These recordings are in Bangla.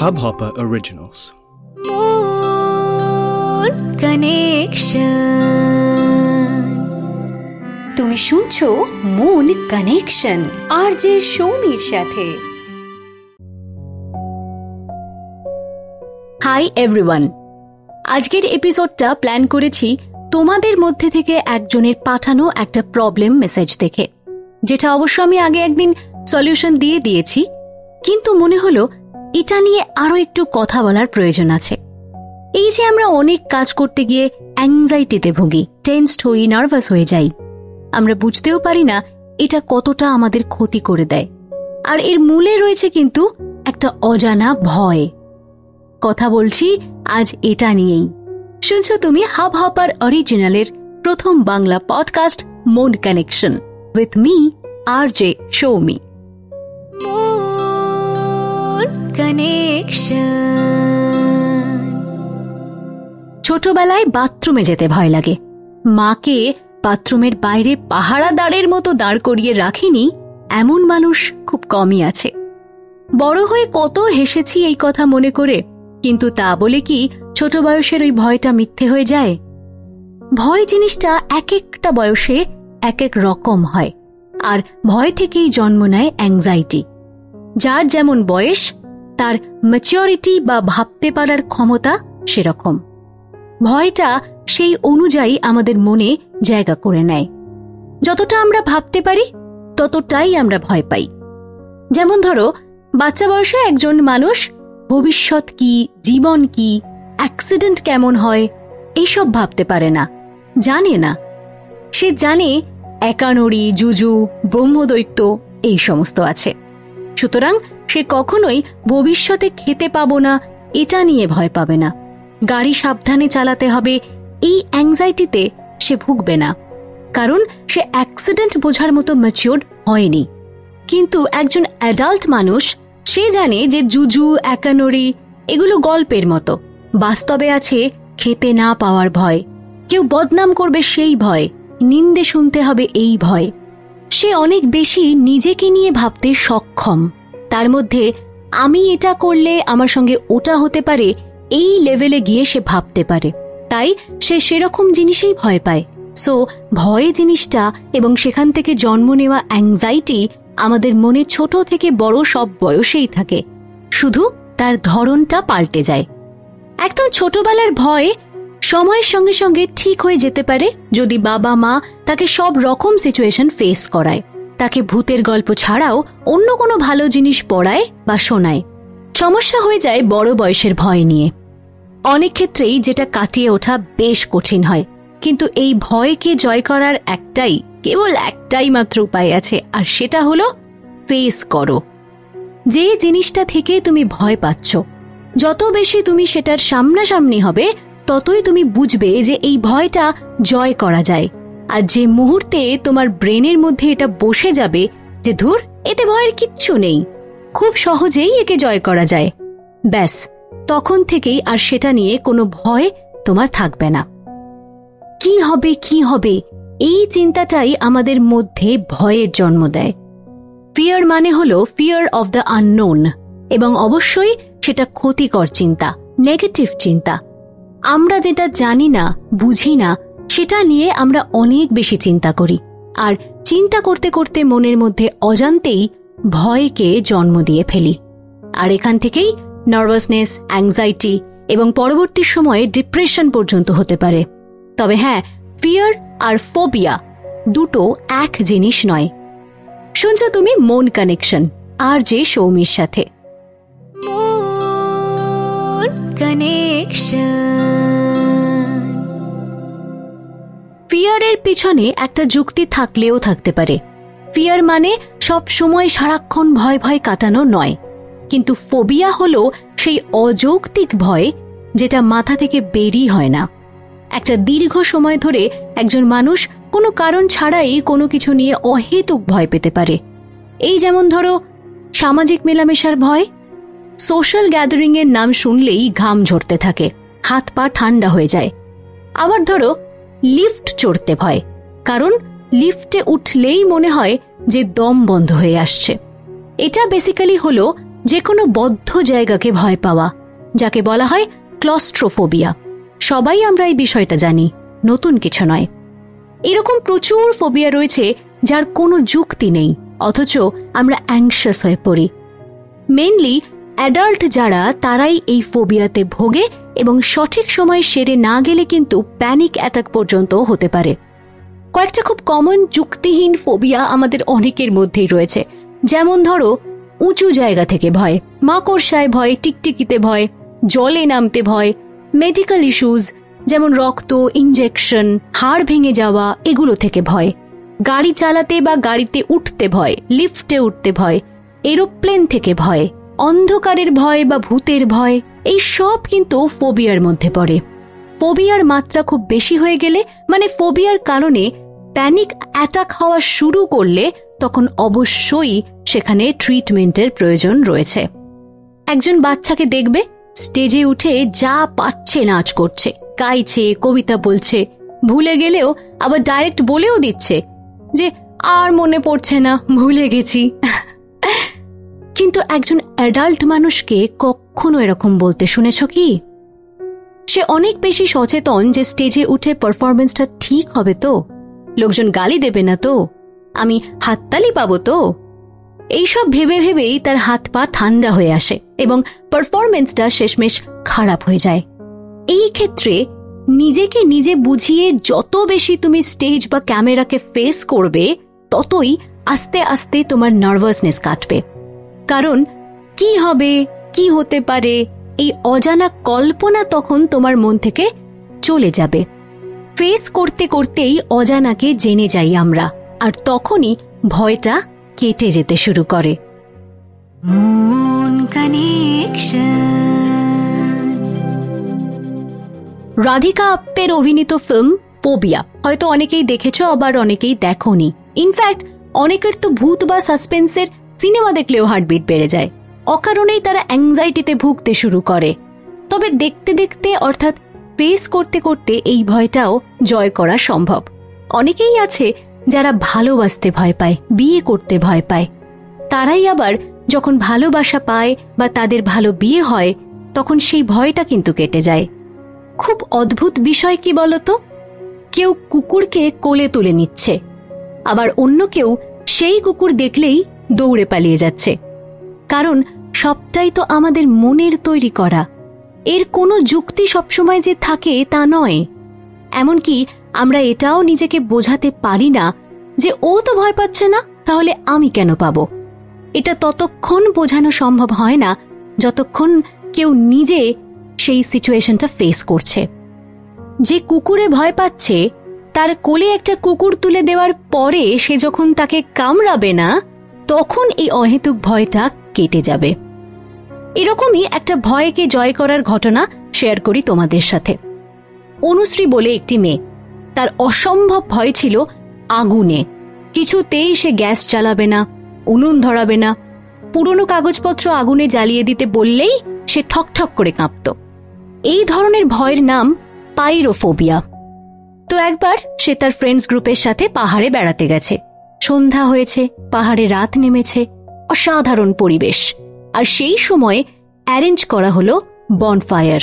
Hubhopper Originals. কানেকশন তুমি শুনছো মূল কানেকশন আর যে সৌমির সাথে। হাই এভরিওয়ান আজকের এপিসোডটা প্ল্যান করেছি তোমাদের মধ্যে থেকে একজনের পাঠানো একটা প্রবলেম মেসেজ দেখে যেটা অবশ্য আমি আগে একদিন সলিউশন দিয়ে দিয়েছি, কিন্তু মনে হলো এটা নিয়ে আরও একটু কথা বলার প্রয়োজন আছে। এই যে আমরা অনেক কাজ করতে গিয়ে অ্যাংজাইটিতে ভুগি টেন্সড হই নার্ভাস হয়ে যাই, আমরা বুঝতেও পারি না এটা কতটা আমাদের ক্ষতি করে দেয়। আর এর মূলে রয়েছে কিন্তু একটা অজানা ভয়। কথা বলছি আজ এটা নিয়েই। শুনছো তুমি হাব হপার অরিজিনালের প্রথম Bangla podcast mode connection with me R J Soumi ছোটবেলায় বাথরুমে যেতে ভয় লাগে। মাকে বাথরুমের বাইরে পাহারাদারের মতো দাঁড় করিয়ে রাখিনি, এমন মানুষ খুব কমই আছে। বড় হয়ে কত হেসেছি এই কথা মনে করে, কিন্তু তা বলে কি ছোট বয়সের ওই ভয়টা মিথ্যে হয়ে যায়? ভয় জিনিসটা এক একটা বয়সে এক এক রকম হয়, আর ভয় থেকেই জন্ম নেয় অ্যাংজাইটি যার যেমন বয়স, তার ম্যাচিওরিটি বা ভাবতে পারার ক্ষমতা সেরকম। ভয়টা সেই অনুযায়ী আমাদের মনে জায়গা করে নেয়। যতটা আমরা ভাবতে পারি, ততটাই আমরা ভয় পাই। যেমন ধরো, বাচ্চা বয়সে একজন মানুষ ভবিষ্যৎ কি, জীবন কি অ্যাক্সিডেন্ট কেমন হয়, এইসব ভাবতে পারে না, জানে না। সে জানে একানড়ি, জুজু, ব্রহ্মদৈত্য, এই সমস্ত আছে। সুতরাং সে কখনোই ভবিষ্যতে খেতে পাবো না, এটা নিয়ে ভয় পাবে না। গাড়ি সাবধানে চালাতে হবে, এই অ্যাংজাইটিতে সে ভুগবে না। কারণ সে অ্যাক্সিডেন্ট বোঝার মতো ম্যাচিওর হয়নি। কিন্তু একজন অ্যাডাল্ট মানুষ, সে জানে যে জুজু একানরি এগুলো গল্পের মতো। বাস্তবে আছে খেতে না পাওয়ার ভয়। কেউ বদনাম করবে সেই ভয়। নিন্দে শুনতে হবে এই ভয়। সে অনেক বেশি নিজেকে নিয়ে ভাবতে সক্ষম। তার মধ্যে, আমি এটা করলে আমার সঙ্গে ওটা হতে পারে, এই লেভেলে গিয়ে সে ভাবতে পারে। তাই সে সেরকম জিনিসেই ভয় পায়। সো ভয় জিনিসটা এবং সেখান থেকে জন্ম নেওয়া অ্যাংজাইটি আমাদের মনে ছোট থেকে বড় সব বয়সেই থাকে। শুধু তার ধরনটা পাল্টে যায়। একদম ছোটবেলার ভয় সময়ের সঙ্গে সঙ্গে ঠিক হয়ে যেতে পারে যদি বাবা মা তাকে সব রকম সিচুয়েশন ফেস করায়। তাকে ভূতের গল্প ছাড়াও অন্য কোনো ভালো জিনিস পড়ায় বা শোনায়। সমস্যা হয়ে যায় বড় বয়সের ভয় নিয়ে। অনেক ক্ষেত্রেই যেটা কাটিয়ে ওঠা বেশ কঠিন হয়। কিন্তু এই ভয়কে জয় করার একটাই, কেবল একটাই মাত্র উপায় আছে, আর সেটা হলো ফেস করো। যে জিনিসটা থেকে তুমি ভয় পাচ্ছ, যত বেশি তুমি সেটার সামনাসামনি হবে ততই তুমি বুঝবে যে এই ভয়টা জয় করা যায়। আর যে মুহূর্তে তোমার ব্রেনের মধ্যে এটা বসে যাবে, যে ধুর, এতে ভয়ের কিচ্ছু নেই। খুব সহজেই একে জয় করা যায়। ব্যাস, তখন থেকেই আর সেটা নিয়ে কোনো ভয় তোমার থাকবে না। কি হবে কি হবে, এই চিন্তাটাই আমাদের মধ্যে ভয়ের জন্ম দেয়। ফিয়ার মানে হল ফিয়ার অব দ্য আননোন এবং অবশ্যই সেটা ক্ষতিকর চিন্তা নেগেটিভ চিন্তা। আমরা যেটা জানি না, বুঝি না, সেটা নিয়ে আমরা অনেক বেশি চিন্তা করি। আর চিন্তা করতে করতে মনের মধ্যে অজান্তেই ভয়কে জন্ম দিয়ে ফেলি। আর এখান থেকেই নার্ভাসনেস, অ্যাংজাইটি এবং পরবর্তী সময়ে ডিপ্রেশন পর্যন্ত হতে পারে। তবে হ্যাঁ ফিয়ার আর ফোবিয়া দুটো এক জিনিস নয়। শুনছো তুমি মন কানেকশন, আর যে সৌমির সাথে। ফিয়ারের পিছনে একটা যুক্তি থাকলেও থাকতে পারে। ফিয়ার মানে সব সময় সারাক্ষণ ভয় ভয় কাটানো নয়। কিন্তু ফোবিয়া হলো সেই অযৌক্তিক ভয় যেটা মাথা থেকে বেরই হয় না। একটা দীর্ঘ সময় ধরে একজন মানুষ কোনো কারণ ছাড়াই কোনো কিছু নিয়ে অহেতুক ভয় পেতে পারে। এই যেমন ধরো, সামাজিক মেলামেশার ভয় সোশ্যাল গ্যাদারিং এর নাম শুনলেই ঘাম ঝরতে থাকে। হাত পা ঠান্ডা হয়ে যায়। আবার ধরো লিফট চড়তে ভয়। কারণ লিফটে উঠলেই মনে হয় যে দম বন্ধ হয়ে আসছে। এটা বেসিক্যালি হলো যে কোনো বদ্ধ জায়গাকে ভয় পাওয়া, যাকে বলা হয় ক্লস্ট্রোফোবিয়া সবাই আমরা এই বিষয়টা জানি, নতুন কিছু নয়। এরকম প্রচুর ফোবিয়া রয়েছে যার কোনো যুক্তি নেই, অথচ আমরা অ্যাংশাস হয়ে পড়ি। মেনলি অ্যাডাল্ট যারা, তারাই এই ফোবিয়াতে ভোগে এবং সঠিক সময় সেরে না গেলে কিন্তু প্যানিক অ্যাটাক পর্যন্ত হতে পারে। কয়েকটা খুব কমন যুক্তিহীন ফোবিয়া আমাদের অনেকের মধ্যেই রয়েছে। যেমন ধরো, উঁচু জায়গা থেকে ভয়, মাকড়সায় ভয়, টিকটিকিতে ভয়, জলে নামতে ভয়, মেডিকেল ইস্যুজ যেমন রক্ত ইঞ্জেকশন হাড় ভেঙে যাওয়া, এগুলো থেকে ভয়। গাড়ি চালাতে বা গাড়িতে উঠতে ভয়, লিফটে উঠতে ভয়, এরোপ্লেন থেকে ভয়। অন্ধকারের ভয় বা ভূতের ভয়, এই সব কিন্তু ফোবিয়ার মধ্যে পড়ে। ফোবিয়ার মাত্রা খুব বেশি হয়ে গেলে মানে ফোবিয়ার কারণে প্যানিক অ্যাটাক হওয়া শুরু করলে তখন অবশ্যই সেখানে ট্রিটমেন্টের প্রয়োজন রয়েছে। একজন বাচ্চাকে দেখবে, স্টেজে উঠে যা পাচ্ছে নাচ করছে, গাইছে, কবিতা বলছে, ভুলে গেলেও আবার ডাইরেক্ট বলেও দিচ্ছে যে, আর মনে পড়ছে না, ভুলে গেছি। কিন্তু একজন অ্যাডাল্ট মানুষকে কখনো এরকম বলতে শুনেছ কি? সে অনেক বেশি সচেতন যে স্টেজে উঠে পারফরমেন্সটা ঠিক হবে তো, লোকজন গালি দেবে না তো, আমি হাততালি পাবো তো। এইসব ভেবে ভেবেই তার হাত পা ঠান্ডা হয়ে আসে এবং পারফরমেন্সটা শেষমেশ খারাপ হয়ে যায়। এই ক্ষেত্রে নিজেকে নিজে বুঝিয়ে যত বেশি তুমি স্টেজ বা ক্যামেরাকে ফেস করবে, ততই আস্তে আস্তে তোমার নার্ভাসনেস কাটবে। কারণ কি হবে কি হতে পারে এই অজানা কল্পনা তখন তোমার মন থেকে চলে যাবে। ফেস করতে করতেই অজানাকে জেনে যাই আমরা আর তখনই ভয়টা কেটে যেতে শুরু করে। রাধিকা আপ্তের অভিনীত ফিল্ম ফোবিয়া হয়তো অনেকেই দেখেছ আবার অনেকেই দেখোনি। ইনফ্যাক্ট অনেকের তো ভূত বা সাসপেন্সের সিনেমা দেখলেও হার্টবিট বেড়ে যায়। অকারণেই তারা অ্যাংজাইটিতে ভুগতে শুরু করে। তবে দেখতে দেখতে, অর্থাৎ ফেস করতে করতে এই ভয়টাও জয় করা সম্ভব। অনেকেই আছে যারা ভালোবাসতে ভয় পায়, বিয়ে করতে ভয় পায়। তারাই আবার যখন ভালোবাসা পায় বা তাদের ভালো বিয়ে হয়, তখন সেই ভয়টা কিন্তু কেটে যায়। খুব অদ্ভুত বিষয় কি বলতো? কেউ কুকুরকে কোলে তুলে নিচ্ছে। আবার অন্য কেউ সেই কুকুর দেখলেই দৌড়ে পালিয়ে যাচ্ছে। কারণ সবটাই তো আমাদের মনের তৈরি করা। এর কোনো যুক্তি সবসময় যে থাকে তা নয়। এমনকি আমরা এটাও নিজেকে বোঝাতে পারি না যে ও তো ভয় পাচ্ছে না, তাহলে আমি কেন পাবো? এটা ততক্ষণ বোঝানো সম্ভব হয় না যতক্ষণ কেউ নিজে সেই সিচুয়েশনটা ফেস করছে। যে কুকুরে ভয় পাচ্ছে, তার কোলে একটা কুকুর তুলে দেওয়ার পরে সে যখন তাকে কামড়াবে না তখন এই অহেতুক ভয়টা কেটে যাবে। এরকমই একটা ভয়কে জয় করার ঘটনা শেয়ার করি তোমাদের সাথে। অনুশ্রী বলে একটি মেয়ে, তার অসম্ভব ভয় ছিল আগুনে। কিছুতেই সে গ্যাস চালাবে না, উনুন ধরাবে না, পুরনো কাগজপত্র আগুনে জ্বালিয়ে দিতে বললেই সে ঠকঠক করে কাঁপত। এই ধরনের ভয়ের নাম পাইরোফোবিয়া। তো একবার সে তার ফ্রেন্ডস গ্রুপের সাথে পাহাড়ে বেড়াতে গেছে। সন্ধ্যা হয়েছে, পাহাড়ে রাত নেমেছে, অসাধারণ পরিবেশ। আর সেই সময় অ্যারেঞ্জ করা হলো বনফায়ার।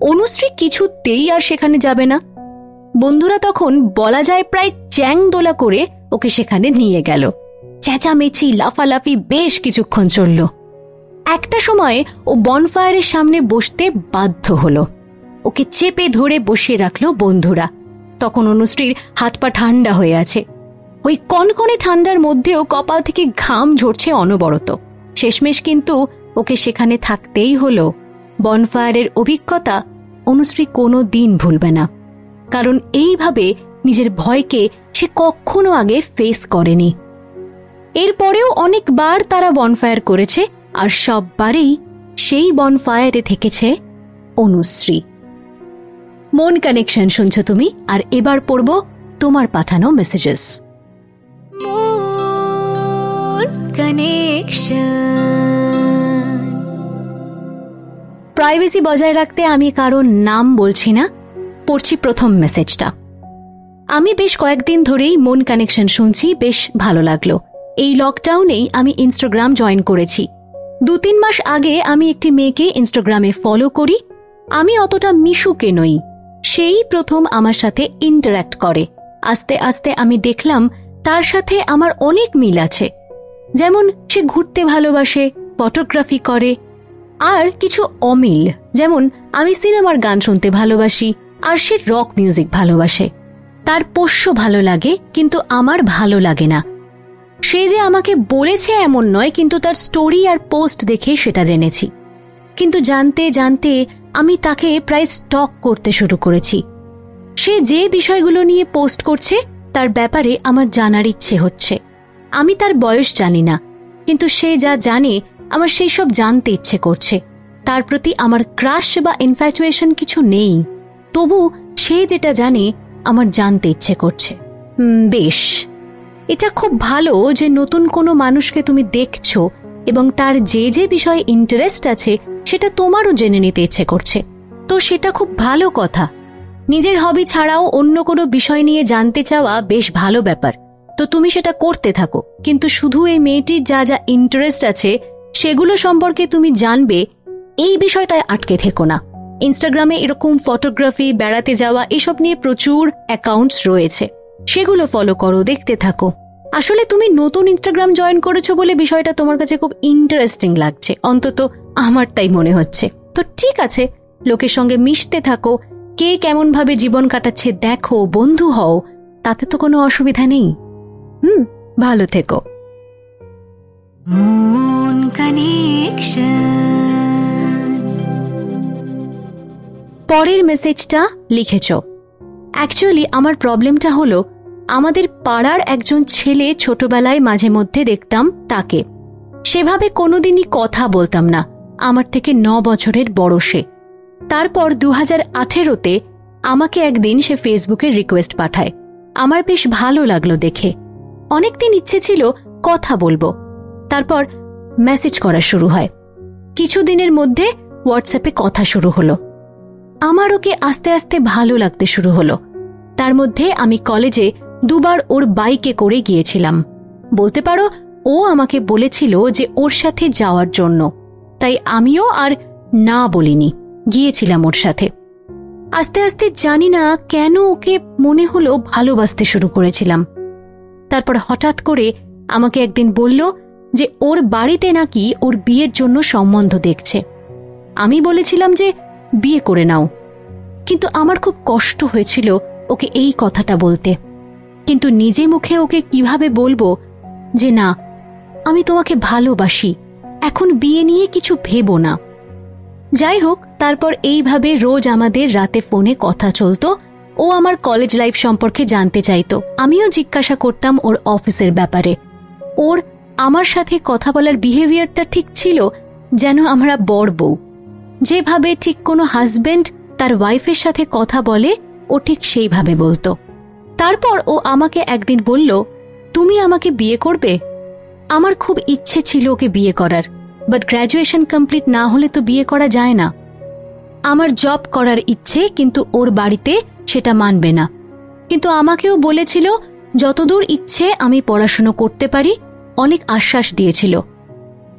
অনুশ্রী কিছুতেই আর সেখানে যাবে না। বন্ধুরা তখন বলা যায় প্রায় চ্যাং দোলা করে ওকে সেখানে নিয়ে গেল। চেঁচামেচি, লাফালাফি বেশ কিছুক্ষণ চলল। একটা সময় ও বনফায়ারের সামনে বসতে বাধ্য হলো। ওকে চেপে ধরে বসিয়ে রাখল বন্ধুরা। তখন অনুশ্রীর হাত পা ঠান্ডা হয়ে আছে। ওই কনকনে ঠান্ডার মধ্যেও কপাল থেকে ঘাম ঝরছে অনবরত। শেষমেশ কিন্তু ওকে সেখানে থাকতেই হলো। বনফায়ারের অভিজ্ঞতা অনুশ্রী কোনো দিন ভুলবে না। কারণ এইভাবে নিজের ভয়কে সে কখনো আগে ফেস করেনি। এরপরেও অনেকবার তারা বনফায়ার করেছে আর সববারেই সেই বনফায়ারে থেকেছে অনুশ্রী। মন কানেকশন শুনছো তুমি? আর এবার পড়ব তোমার পাঠানো মেসেজেস প্রাইভেসি বজায় রাখতে আমি কারোর নাম বলছি না, পড়ছি প্রথম মেসেজটা আমি বেশ কয়েকদিন ধরেই মন কানেকশন শুনছি, বেশ ভালো লাগল। এই লকডাউনেই আমি ইনস্টাগ্রাম জয়েন করেছি। দু তিন মাস আগে আমি একটি মেয়েকে ইনস্টাগ্রামে ফলো করি। আমি অতটা মিশুকে নই, সেই প্রথম আমার সাথে ইন্টারঅ্যাক্ট করে। আস্তে আস্তে আমি দেখলাম, তার সাথে আমার অনেক মিল আছে। যেমন সে ঘুরতে ভালোবাসে ফটোগ্রাফি করে, আর কিছু অমিল, যেমন আমি সিনেমার গান শুনতে ভালোবাসি, আর সে রক মিউজিক ভালোবাসে। তার পোষ্য ভালো লাগে, কিন্তু আমার ভালো লাগে না। সে যে আমাকে বলেছে এমন নয়, কিন্তু তার স্টোরি আর পোস্ট দেখে সেটা জেনেছি। কিন্তু জানতে জানতে আমি তাকে প্রায় স্টক করতে শুরু করেছি। সে যে বিষয়গুলো নিয়ে পোস্ট করছে, তার ব্যাপারে আমার জানার ইচ্ছে হচ্ছে। আমি তার বয়স জানি না, কিন্তু সে যা জানে, আমার সেই সব জানতে ইচ্ছে করছে। তার প্রতি আমার ক্রাশ বা ইনফ্যাচুয়েশন কিছু নেই। তবু সে যেটা জানে, আমার জানতে ইচ্ছে করছে। বেশ। এটা খুব ভালো যে নতুন কোনো মানুষকে তুমি দেখছ এবং তার যে যে বিষয়ে ইন্টারেস্ট আছে, সেটা তোমারও জেনে নিতে ইচ্ছে করছে। তো সেটা খুব ভালো কথা। নিজের হবি ছাড়াও অন্য কোনো বিষয় নিয়ে জানতে চাওয়া বেশ ভালো ব্যাপার। তো তুমি সেটা করতে থাকো। কিন্তু শুধু এই মেয়েটির যা যা ইন্টারেস্ট আছে, সেগুলো সম্পর্কে তুমি জানবে, এই বিষয়টায় আটকে থেকো না। ইনস্টাগ্রামে এরকম ফটোগ্রাফি বেড়াতে যাওয়া, এসব নিয়ে প্রচুর অ্যাকাউন্টস রয়েছে। সেগুলো ফলো করো, দেখতে থাকো। আসলে তুমি নতুন ইনস্টাগ্রাম জয়েন করেছ বলে বিষয়টা তোমার কাছে খুব ইন্টারেস্টিং লাগছে। অন্তত আমার তাই মনে হচ্ছে। তো ঠিক আছে, লোকের সঙ্গে মিশতে থাকো, কে কেমনভাবে জীবন কাটাচ্ছে দেখো, বন্ধু হও, তাতে তো কোনো অসুবিধা নেই। হুম ভালো থেকো। Moon পরের মেসেজটা লিখেছ। অ্যাকচুয়ালি আমার প্রবলেমটা হলো আমাদের পাড়ার একজন ছেলে ছোটবেলায় মাঝে মধ্যে দেখতাম তাকে। সেভাবে কোনোদিনই কথা বলতাম না আমার থেকে ন বছরের বড় সে। তারপর দু হাজার আঠেরোতে আমাকে একদিন সে ফেসবুকে রিকোয়েস্ট পাঠায়। আমার বেশ ভালো লাগল দেখে। অনেকদিন ইচ্ছে ছিল কথা বলব। তারপর মেসেজ করা শুরু হয়। কিছুদিনের মধ্যে হোয়াটসঅ্যাপে কথা শুরু হলো। আমার ওকে আস্তে আস্তে ভালো লাগতে শুরু হলো। তার মধ্যে আমি কলেজে দুবার ওর বাইকে করে গিয়েছিলাম। বলতে পারো, ও আমাকে বলেছিল যে ওর সাথে যাওয়ার জন্য। তাই আমিও আর না বলিনি, গিয়েছিলাম ওর সাথে। আস্তে আস্তে জানি না কেন ওকে মনে হলো ভালোবাসতে শুরু করেছিলাম। তারপর হঠাৎ করে আমাকে একদিন বলল যে ওর বাড়িতে নাকি ওর বিয়ের জন্য সম্বন্ধ দেখছে। আমি বলেছিলাম যে বিয়ে করে নাও। কিন্তু আমার খুব কষ্ট হয়েছিল ওকে এই কথাটা বলতে। কিন্তু নিজে মুখে ওকে কীভাবে বলব যে না, আমি তোমাকে ভালোবাসি, এখন বিয়ে নিয়ে কিছু ভেবো না। যাই হোক, তারপর এইভাবে রোজ আমাদের রাতে ফোনে কথা চলতো। ও আমার কলেজ লাইফ সম্পর্কে জানতে চাইতো। আমিও জিজ্ঞাসা করতাম ওর অফিসের ব্যাপারে। ওর আমার সাথে কথা বলার বিহেভিয়ারটা ঠিক ছিল যেন আমরা বড় বউ। যেভাবে ঠিক কোনো হাজবেন্ড তার ওয়াইফের সাথে কথা বলে, ও ঠিক সেইভাবে বলতো। তারপর ও আমাকে একদিন বলল, তুমি আমাকে বিয়ে করবে? আমার খুব ইচ্ছে ছিল ওকে বিয়ে করার বাট গ্র্যাজুয়েশন কমপ্লিট না হলে তো বিয়ে করা যায় না। আমার জব করার ইচ্ছে, কিন্তু ওর বাড়িতে সেটা মানবে না। কিন্তু আমাকেও বলেছিল, যতদূর ইচ্ছে আমি পড়াশুনো করতে পারি, অনেক আশ্বাস দিয়েছিল।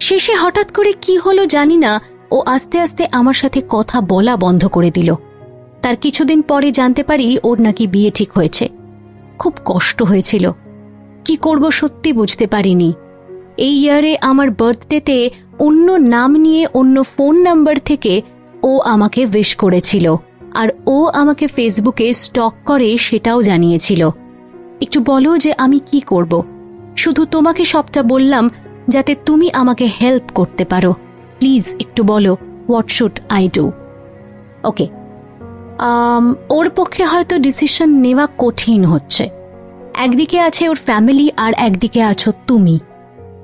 শেষে হঠাৎ করে কি হলো জানি না, ও আস্তে আস্তে আমার সাথে কথা বলা বন্ধ করে দিল। তার কিছুদিন পরে জানতে পারি ওর নাকি বিয়ে ঠিক হয়েছে। খুব কষ্ট হয়েছিল। কি করব সত্যি বুঝতে পারিনি। এই ইয়ারে আমার বার্থডেতে অন্য নাম নিয়ে অন্য ফোন নাম্বার থেকে ও আমাকে উইশ করেছিল। আর ও আমাকে ফেসবুকে স্টক করে সেটাও জানিয়েছিল। একটু বলো যে আমি কি করব। শুধু তোমাকে সবটা বললাম যাতে তুমি আমাকে হেল্প করতে পারো। প্লিজ একটু বলো what should I do okay ওর পক্ষে হয়তো ডিসিশন নেওয়া কঠিন হচ্ছে। একদিকে আছে ওর ফ্যামিলি আর একদিকে আছো তুমি।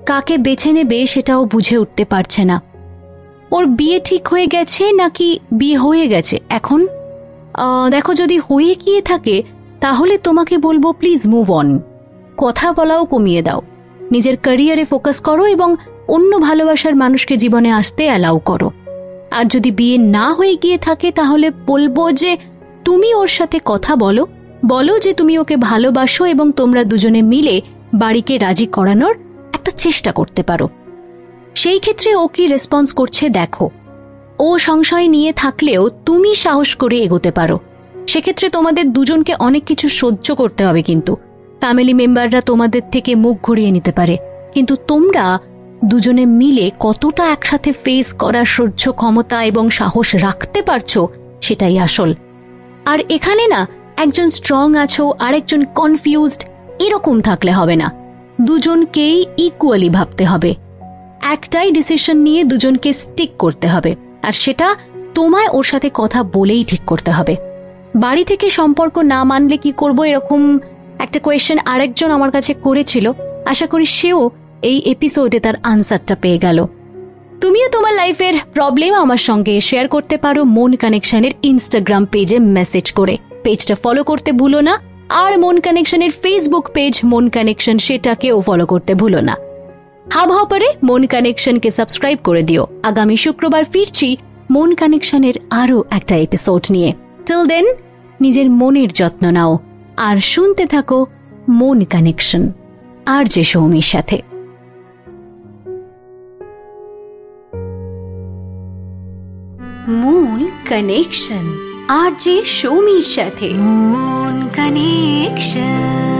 কাকে বেছে নেবে সেটাও বুঝে উঠতে পারছে না। ওর বিয়ে ঠিক হয়ে গেছে নাকি বিয়ে হয়ে গেছে? এখন দেখো যদি হয়ে গিয়ে থাকে, তাহলে তোমাকে বলব প্লিজ মুভ অন কথা বলাও কমিয়ে দাও। নিজের ক্যারিয়ারে ফোকাস করো এবং অন্য ভালোবাসার মানুষকে জীবনে আসতে অ্যালাউ করো। আর যদি বিয়ে না হয়ে গিয়ে থাকে, তাহলে বলব যে তুমি ওর সাথে কথা বলো। বলো যে তুমি ওকে ভালোবাসো এবং তোমরা দুজনে মিলে বাড়িকে রাজি করানোর একটা চেষ্টা করতে পারো। সেই ক্ষেত্রে ও কি রেসপন্স করছে দেখো। ও সংশয় নিয়ে থাকলেও তুমি সাহস করে এগোতে পারো। সেক্ষেত্রে তোমাদের দুজনকে অনেক কিছু সহ্য করতে হবে কিন্তু। ফ্যামিলি মেম্বাররা তোমাদের থেকে মুখ ঘুরিয়ে নিতে পারে। কিন্তু তোমরা দুজনে মিলে কতটা একসাথে ফেস করার সহ্য ক্ষমতা এবং সাহস রাখতে পারছ, সেটাই আসল। আর এখানে না, একজন স্ট্রং আছো, আরেকজন কনফিউজড এরকম থাকলে হবে না। দুজনকেই ইকুয়ালি ভাবতে হবে। একটাই ডিসিশন নিয়ে দুজনকে স্টিক করতে হবে। আর সেটা তোমায় ওর সাথে কথা বলেই ঠিক করতে হবে। বাড়ি থেকে সম্পর্ক না মানলে কি করব এরকম একটা কোয়েশ্চেন আরেকজন আমার কাছে করেছিল। আশা করি সেও এই এপিসোডে তার আনসারটা পেয়ে গেল। তুমিও তোমার লাইফের প্রবলেম আমার সঙ্গে শেয়ার করতে পারো মন কানেকশনের ইনস্টাগ্রাম পেজে মেসেজ করে। পেজটা ফলো করতে ভুলো না, আর মন কানেকশনের ফেসবুক পেজ মন কানেকশন সেটাকেও ফলো করতে ভুলো না। হাব হপারে মন কানেকশনকে সাবস্ক্রাইব করে দিও। আগামী শুক্রবার ফিরছি মন কানেকশনের আরও একটা এপিসোড নিয়ে। টিল দেন নিজের মনের যত্ন নাও আর শুনতে থাকো মন কানেকশন। আর যে সৌমির সাথে। মূল কানেকশন। আর যে সৌমির সাথে। মন কানেকশন।